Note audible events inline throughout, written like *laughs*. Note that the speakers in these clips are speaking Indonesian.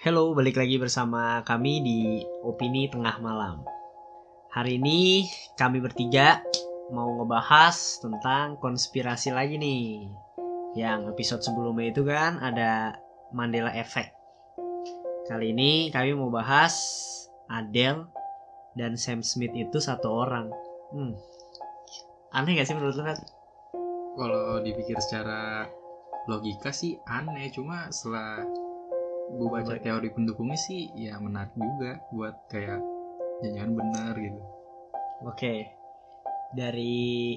Hello, balik lagi bersama kami di Opini Tengah Malam. Hari ini kami bertiga mau ngebahas tentang konspirasi lagi nih. Yang episode sebelumnya itu kan ada Mandela Effect. Kali ini kami mau bahas Adele dan Sam Smith itu satu orang. Hmm. Aneh gak sih menurut lu, kalau dipikir secara logika sih aneh cuma setelah gue baca teori pendukungnya sih ya menarik juga buat kayak jangan benar gitu Oke. Dari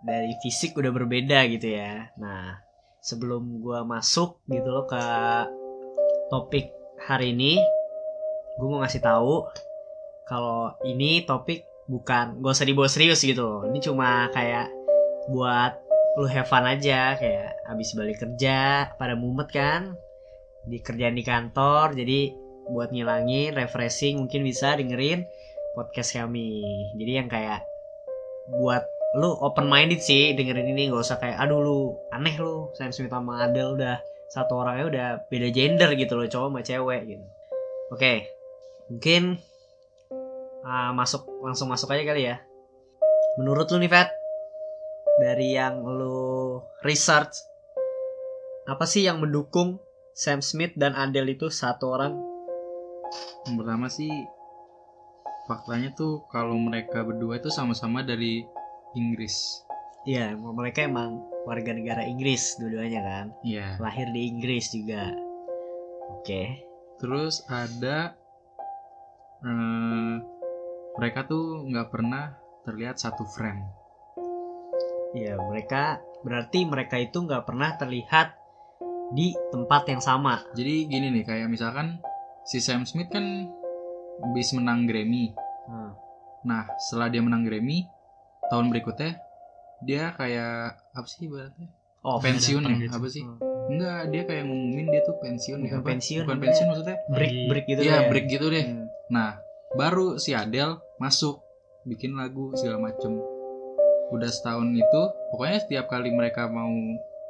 dari fisik udah berbeda gitu ya. Nah, sebelum gua masuk gitu loh ke topik hari ini, gue mau ngasih tahu kalau ini topik bukan gak usah dibawa serius gitu loh. Ini cuma kayak buat lu have fun aja kayak habis balik kerja pada mumet kan di kerjaan di kantor jadi buat ngilangin refreshing mungkin bisa dengerin podcast kami. Jadi yang kayak buat lu open minded sih dengerin ini gak usah kayak aduh lu aneh lu Sam Smith sama Adele udah satu orangnya udah beda gender gitu loh cowok sama cewek gitu. Oke mungkin ah, masuk langsung masuk aja kali ya. Menurut lu nih Fat dari yang lu research apa sih yang mendukung Sam Smith dan Adele itu satu orang yang pertama sih faktanya tuh kalau mereka berdua itu sama-sama dari Inggris Iya, mereka emang warga negara Inggris dua-duanya kan. iya Lahir di Inggris juga. Oke. terus ada eh, mereka tuh nggak pernah terlihat satu frame Iya, mereka berarti mereka itu nggak pernah terlihat di tempat yang sama. jadi gini nih kayak misalkan si Sam Smith kan habis menang Grammy Hmm. Nah, setelah dia menang Grammy, tahun berikutnya dia kayak apa sih ibaratnya? Oh, pensiun ya? gitu. Apa sih? Hmm. Enggak, dia kayak ngumumin dia tuh pensiun ya. Bukan apa? pensiun, Bukan pensiun maksudnya? break break gitu Iya, ya. break gitu deh. Hmm. Nah, baru si Adele masuk bikin lagu segala macem. Udah setahun itu, pokoknya setiap kali mereka mau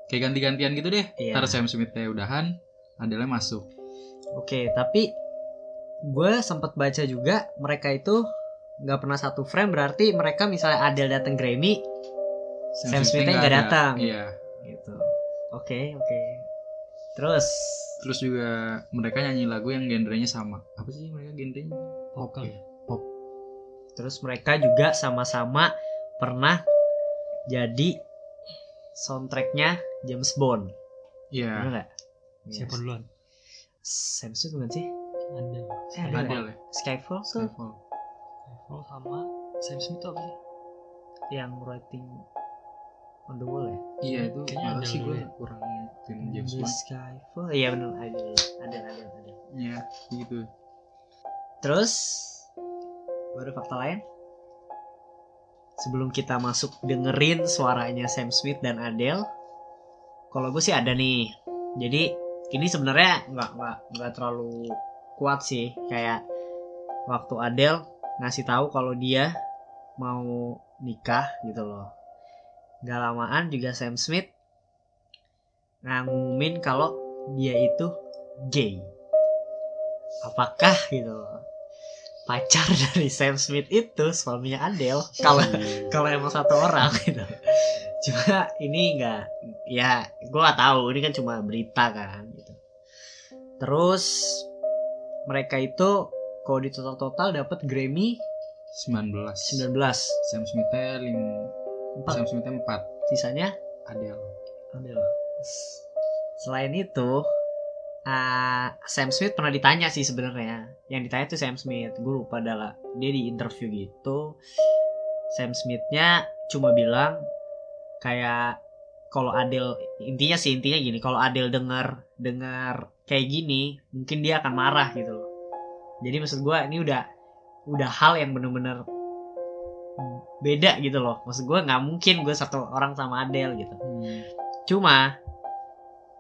kayak ganti-gantian gitu deh. Iya. Ntar Sam Smith udahan, Adele masuk. Oke, tapi gue sempat baca juga mereka itu nggak pernah satu frame berarti mereka misalnya Adele datang Grammy Sam Smith-nya nggak datang. Iya. gitu. Oke, oke. Terus Terus juga mereka nyanyi lagu yang genrenya sama. Apa sih mereka genrenya? Vokal. ya? Pop. Terus mereka juga sama-sama pernah jadi soundtracknya James Bond. Iya. Bener nggak? Siapa Yes. duluan? Sam Smith bukan sih? Ada. Eh, ada. Adele ya. Skyfall tuh Skyfall. Skyfall sama Sam Smith tuh apa sih? yang writing on the wall ya? Iya itu Kayaknya ada sih gue ya. kurang tim James The Bond. Skyfall. Iya benar ada ada ada ada. Iya gitu. Terus ada fakta lain? Sebelum kita masuk dengerin suaranya Sam Smith dan Adele, kalau gue sih ada nih. Jadi ini sebenarnya nggak nggak nggak terlalu kuat sih. Kayak waktu Adele ngasih tahu kalau dia mau nikah gitu loh. Gak lamaan juga Sam Smith ngumumin kalau dia itu gay. Apakah gitu loh pacar *laughs* dari Sam Smith itu suaminya Adele. Kalau kalau emang satu orang gitu. Cuma ini enggak ya gue gak tahu. Ini kan cuma berita kan gitu. Terus mereka itu kalau di total total dapat Grammy 19. 19 Sam Smithnya lim... Empat. Sam Smithnya 4 sisanya? Adele. Adele. Selain itu ah, Sam Smith pernah ditanya sih sebenarnya. Yang ditanya tuh Sam Smith. Gue lupa adalah dia di interview gitu. Sam Smithnya cuma bilang kayak kalau Adele intinya sih intinya gini kalau Adele dengar dengar kayak gini mungkin dia akan marah gitu loh. Jadi maksud gue ini udah udah hal yang bener-bener beda gitu loh. Maksud gue nggak mungkin gue satu orang sama Adele gitu. Hmm. cuma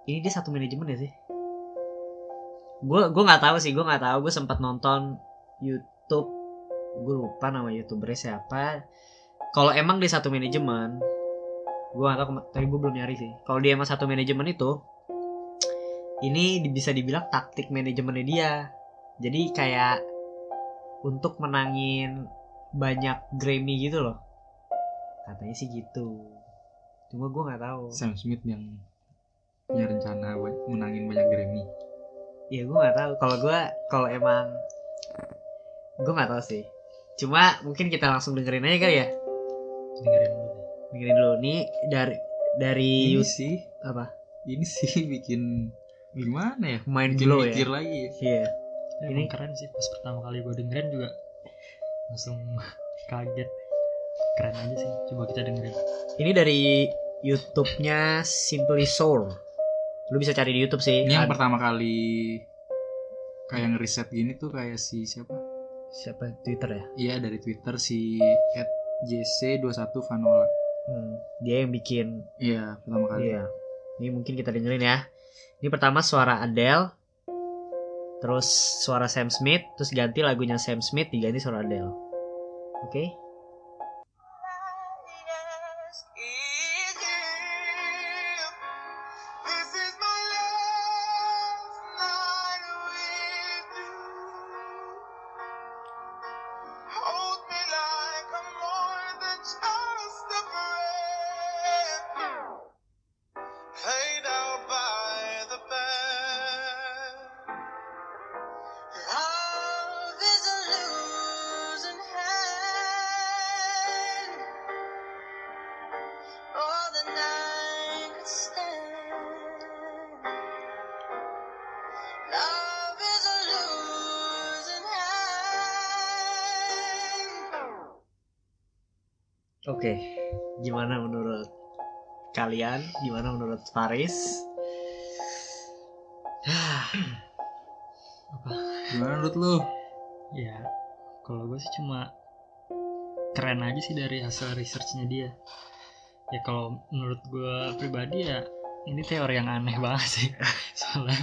ini dia satu manajemen ya sih gue gue nggak tahu sih gue nggak tahu gue sempat nonton YouTube gue lupa nama youtubernya siapa kalau emang dia satu manajemen gue gak tahu tadi gue belum nyari sih kalau dia emang satu manajemen itu ini di- bisa dibilang taktik manajemennya dia. Jadi kayak untuk menangin banyak Grammy gitu loh. Katanya sih gitu. Cuma gue nggak tahu. Sam Smith yang punya rencana buat menangin banyak Grammy. Ya gue nggak tahu. Kalau gue kalau emang gue nggak tahu sih. Cuma mungkin kita langsung dengerin aja kali ya. dengerin dulu deh Dengerin dulu nih dari dari Ini sih, apa? ini sih bikin gimana ya? Mind Bikin blow mikir ya. lagi. Iya. Tapi Ini- emang keren sih pas pertama kali gue dengerin juga langsung *laughs* kaget keren aja sih coba kita dengerin Ini dari YouTube-nya Simply Soul. Lu bisa cari di YouTube sih. Ini yang Ad- pertama kali kayak ngeriset gini tuh kayak si siapa? siapa Twitter ya? Iya dari Twitter si @jc21 Vanola. Hmm, dia yang bikin. Iya pertama kali. Iya. Ini mungkin kita dengerin ya. Ini pertama suara Adele, terus suara Sam Smith, terus ganti lagunya Sam Smith diganti suara Adele. Oke? This Oke. Gimana menurut kalian? Gimana menurut Faris? *sighs* apa Gimana menurut lu? ya kalau gue sih cuma keren aja sih dari hasil researchnya dia ya kalau menurut gue pribadi ya ini teori yang aneh banget sih *laughs* soalnya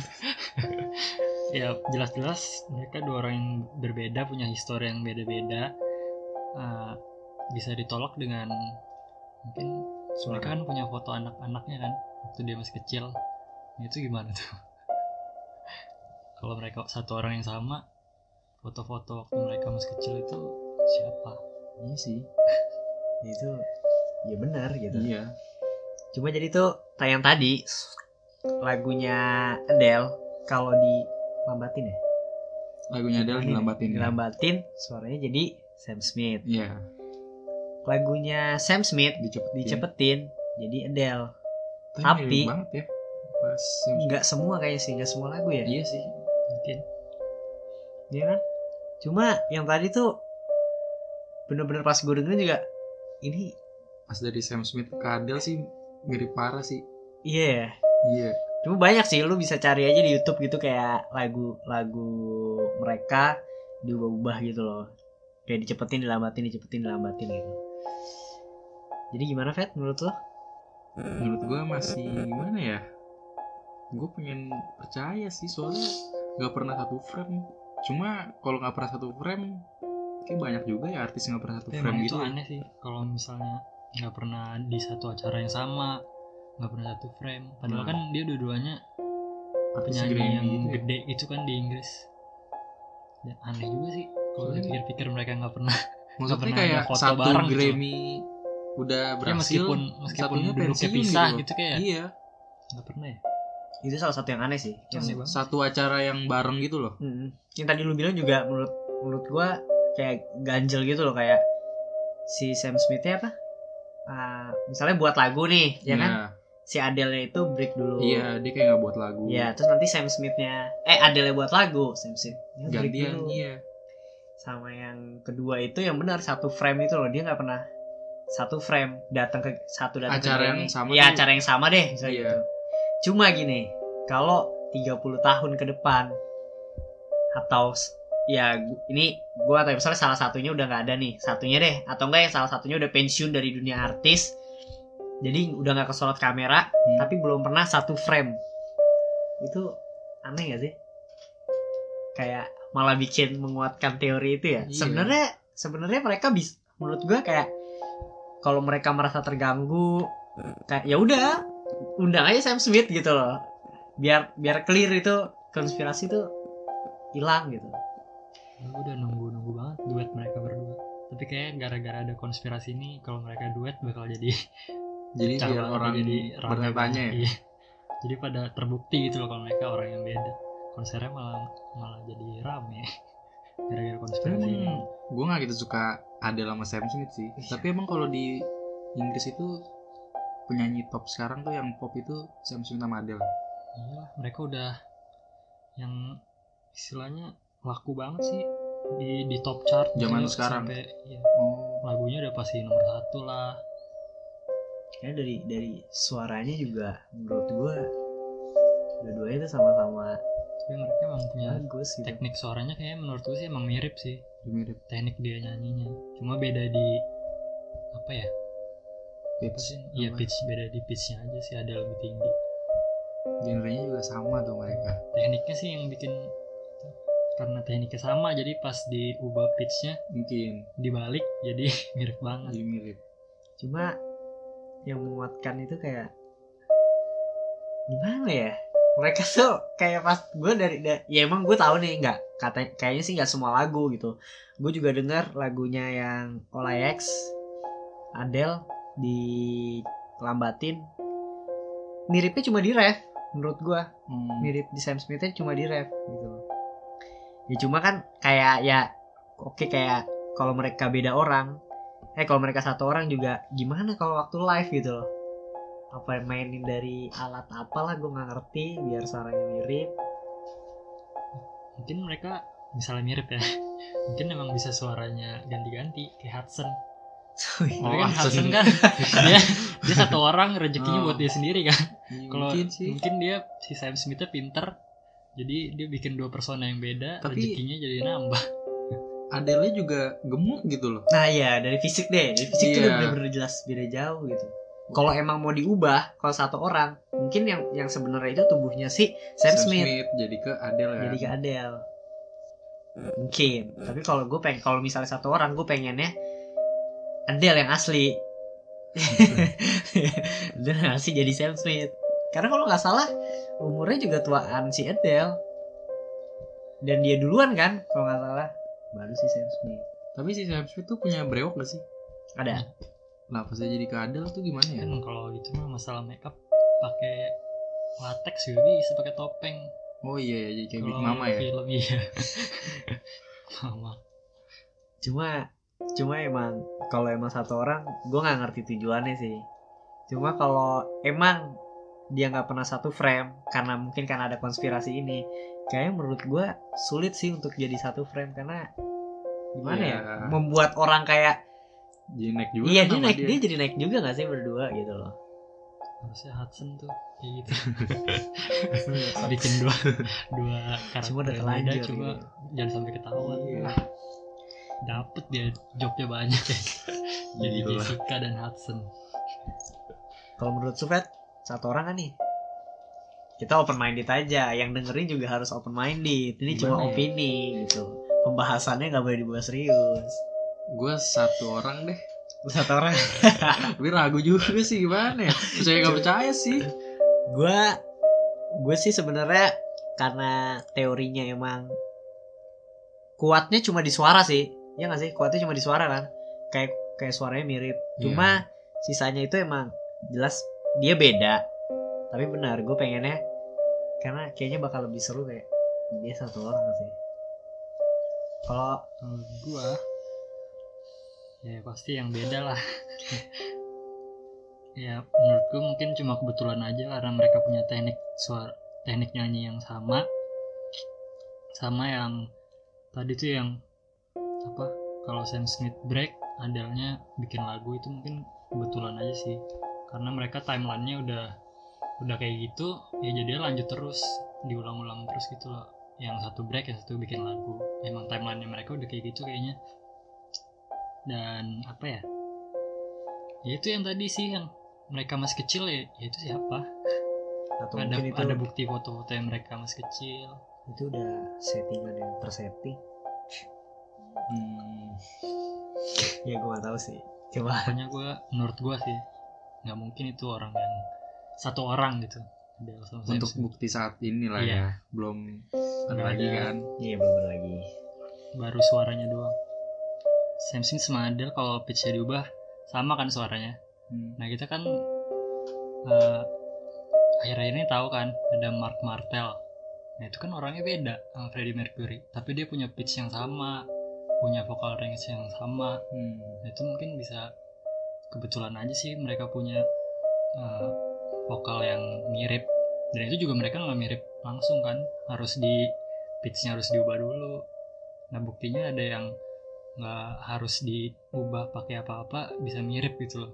*laughs* ya jelas-jelas mereka dua orang yang berbeda punya histori yang beda-beda Eh, bisa ditolak dengan mungkin mereka kan punya foto anak-anaknya kan waktu dia masih kecil Nah, itu gimana tuh *laughs* kalau mereka satu orang yang sama foto-foto waktu mereka masih kecil itu siapa Iya sih. *laughs* Itu ya benar gitu. Iya. Cuma jadi tuh tayang tadi lagunya Adele kalau dilambatin ya. Lagunya Adele dilambatin. ya? Dilambatin suaranya jadi Sam Smith. Iya. Lagunya Sam Smith Dicepetin. dicepetin jadi Adele. Tapi Tapi- banget ya. Pas Enggak semua kayaknya sih, enggak semua lagu ya. Iya sih. mungkin Iya kan? Cuma yang tadi tuh bener-bener pas gue dengerin juga ini Pas dari Sam Smith ke Adele sih mirip parah sih. iya ya. Iya. Cuma banyak sih lu bisa cari aja di YouTube gitu kayak lagu-lagu mereka diubah-ubah gitu loh. Kayak dicepetin, dilambatin, dicepetin, dilambatin gitu. Jadi gimana Fat menurut lo? Menurut gua masih gimana ya? Gue pengen percaya sih soalnya nggak pernah satu frame. Cuma kalau nggak pernah satu frame, kayak banyak juga ya artis yang nggak pernah satu tapi frame gitu. itu aneh sih kalau misalnya nggak pernah di satu acara yang sama nggak pernah satu frame padahal Nah. kan dia dua-duanya penyanyi yang gitu ya. gede itu kan di Inggris dan aneh juga sih kalau dipikir-pikir mereka nggak pernah Maksudnya pernah kayak satu bareng gitu. Grammy udah ya berhasil, meskipun meskipun satunya dulu pensiun kepisah gitu. gitu, kayak Iya. nggak pernah ya Itu salah satu yang aneh sih. Aneh Yang, banget. Satu acara yang bareng gitu loh. Hmm. yang tadi lu bilang juga menurut menurut gua kayak ganjel gitu loh kayak si Sam Smithnya apa? Ah, misalnya buat lagu nih, ya kan? Nah, Si Adele itu break dulu. Iya, dia kayak nggak buat lagu. Ya, terus nanti Sam Smithnya, eh Adele buat lagu, Sam Smith break Gantian, dulu. iya. Sama yang kedua itu yang benar satu frame itu loh, dia nggak pernah satu frame datang ke satu datang Acara ke yang Grammy. sama ya tuh. acara yang sama deh misalnya Iya. gitu. Cuma gini, kalau 30 tahun ke depan atau ya ini gua atau misalnya salah satunya udah nggak ada nih, satunya deh atau enggak yang salah satunya udah pensiun dari dunia artis. Jadi udah nggak kesorot kamera, Hmm. tapi belum pernah satu frame. Itu aneh gak sih? Kayak malah bikin menguatkan teori itu ya. Iya. Sebenarnya sebenarnya mereka bisa menurut gua kayak kalau mereka merasa terganggu kayak ya udah undang aja Sam Smith gitu loh. biar biar clear itu konspirasi tuh hilang gitu gue udah nunggu nunggu banget duet mereka berdua tapi kayak gara-gara ada konspirasi ini kalau mereka duet bakal jadi *laughs* jadi biar orang jadi bertanya banget. ya Iya. jadi pada terbukti gitu loh kalau mereka orang yang beda konsernya malah malah jadi rame. *laughs* Gara-gara konspirasi ini. Emang gue gak gitu suka Adele sama Sam Smith sih. Iya. tapi emang kalau di Inggris itu penyanyi top sekarang tuh yang pop itu Sam Smith sama Adele. Iya mereka udah yang istilahnya laku banget sih di di top chart Zaman gitu, sekarang. sampai ya, oh. Lagunya udah pasti nomor satu lah. Ya dari dari suaranya juga menurut gua dua-duanya tuh sama-sama tapi mereka emang punya bagus gitu. teknik suaranya kayak menurut gue sih emang mirip sih. Mirip. Teknik dia nyanyinya. Cuma beda di apa ya? Pitch. Iya sama pitch. Beda di pitchnya aja sih ada lebih tinggi. Genrenya juga sama tuh mereka. Tekniknya sih yang bikin itu. karena tekniknya sama jadi pas diubah pitchnya mungkin. dibalik jadi *laughs* mirip banget. Jadi mirip. Cuma yang menguatkan itu kayak gimana ya mereka tuh kayak pas gue dari da- ya emang gue tahu nih nggak kata kayaknya sih nggak semua lagu gitu gue juga dengar lagunya yang Olayex Adele dilambatin miripnya cuma di ref menurut gue Hmm. mirip di Sam Smithnya cuma di ref gitu loh. ya cuma kan kayak ya oke kayak kalau mereka beda orang eh kalau mereka satu orang juga gimana kalau waktu live gitu loh apa mainin dari alat apalah gue nggak ngerti biar suaranya mirip. Mungkin mereka misalnya mirip ya. Mungkin emang bisa suaranya ganti-ganti kayak Hudson. Oh, Tapi kan Hudson. Hudson kan *laughs* dia dia satu orang rezekinya Oh. buat dia sendiri kan. Iya, kalau mungkin sih. mungkin dia si Sam Smithnya pinter jadi dia bikin dua persona yang beda Tapi- rezekinya jadi nambah. Adele juga gemuk gitu loh. Nah ya dari fisik deh. Dari fisik tuh Iya. udah bener jelas beda jauh gitu kalau emang mau diubah kalau satu orang mungkin yang yang sebenarnya itu tubuhnya si Sam, Smith. Jadi ke Adele kan jadi ke Adele. Mungkin. Tapi kalau gue pengen kalau misalnya satu orang gue pengennya Adele yang asli. *laughs* Adele yang asli jadi Sam Smith. Karena kalau nggak salah umurnya juga tuaan si Adele. Dan dia duluan kan kalau nggak salah. Baru si Sam Smith. Tapi si Sam Smith tuh punya brewok gak sih? Ada nah pas dia jadi ke Adele tuh gimana ya? Kan kalau gitu mah masalah makeup pakai latex juga bisa pakai topeng. Oh iya ya jadi kayak Big Mama ya? film iya. *laughs* Mama. Cuma cuma emang kalau emang satu orang gue nggak ngerti tujuannya sih. Cuma kalau emang dia nggak pernah satu frame karena mungkin karena ada konspirasi ini kayaknya menurut gue sulit sih untuk jadi satu frame karena gimana ya Iya. membuat orang kayak jadi naik juga iya kan dia naik dia. jadi naik juga gak sih berdua gitu loh? Harusnya Hudson tuh kayak gitu. *laughs* Bikin dua dua karakter cuma udah terlanjur coba gitu. jangan sampai ketahuan. Iya. Wah, dapet dia jobnya banyak. Ya *laughs* jadi Gila. Jessica dan Hudson. Kalau menurut Sufet satu orang kan nih? Kita open minded aja yang dengerin juga harus open minded ini cuma Gimana ya? opini gitu. Pembahasannya nggak boleh dibuat serius gue satu orang deh. Satu orang. *laughs* Tapi ragu juga sih gimana ya? Percaya gak percaya sih? Gue gue sih sebenarnya karena teorinya emang kuatnya cuma di suara sih. Ya nggak sih? Kuatnya cuma di suara kan? Kayak kayak suaranya mirip. Cuma sisanya itu emang jelas dia beda. Tapi benar gue pengennya karena kayaknya bakal lebih seru kayak dia satu orang sih. Kalau gua ya pasti yang beda lah. *laughs* Ya menurut gua mungkin cuma kebetulan aja karena mereka punya teknik suara teknik nyanyi yang sama. Sama yang tadi tuh yang apa kalau Sam Smith break adalnya bikin lagu itu mungkin kebetulan aja sih. Karena mereka timelinenya udah udah kayak gitu ya jadi lanjut terus diulang-ulang terus gitu loh. Yang satu break yang satu bikin lagu. Emang timelinenya mereka udah kayak gitu kayaknya dan apa ya? Ya itu yang tadi sih yang mereka masih kecil ya, ya itu siapa? Atau ada mungkin itu ada bukti foto-foto yang mereka masih kecil. Itu udah settingan yang tersetting Hmm, ya gue gak tahu sih. Coba. Pokoknya gue menurut gue sih nggak mungkin itu orang yang satu orang gitu. Untuk bukti saat ini lah Iya. ya belum ada lagi kan? Iya belum ada lagi. baru suaranya doang Sam Smith sama Adele kalau pitchnya diubah sama kan suaranya. Hmm. nah kita kan eh, akhir-akhir ini tahu kan ada Mark Martel. Nah itu kan orangnya beda sama Freddie Mercury tapi dia punya pitch yang sama punya vocal range yang sama. Hmm. Nah, itu mungkin bisa kebetulan aja sih mereka punya uh, vokal yang mirip. Dan itu juga mereka nggak mirip langsung kan harus di pitchnya harus diubah dulu. Nah buktinya ada yang nggak harus diubah pakai apa-apa bisa mirip gitu loh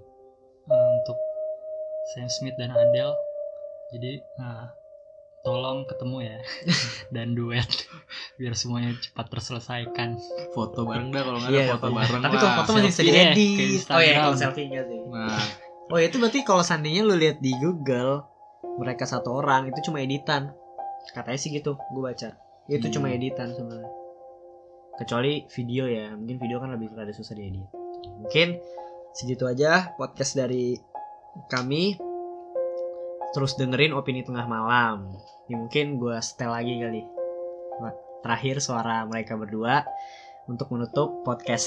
Uh, untuk Sam Smith dan Adele jadi nah, tolong ketemu ya *laughs* dan duet biar semuanya cepat terselesaikan foto bareng dah kalau nggak ada foto iya. bareng Tapi kalau foto masih bisa ya, ke diedit. Oh iya, Instagram. kalau selfie enggak sih. nah Oh ya itu berarti kalau seandainya lu lihat di Google mereka satu orang itu cuma editan. Katanya sih gitu, gue baca. Itu Hmm. cuma editan sebenarnya. Kecuali video ya, mungkin video kan lebih rada susah diedit. Mungkin segitu aja podcast dari kami. Terus dengerin opini tengah malam. Ya, mungkin gue setel lagi kali. Terakhir suara mereka berdua untuk menutup podcast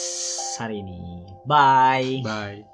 hari ini. Bye. bye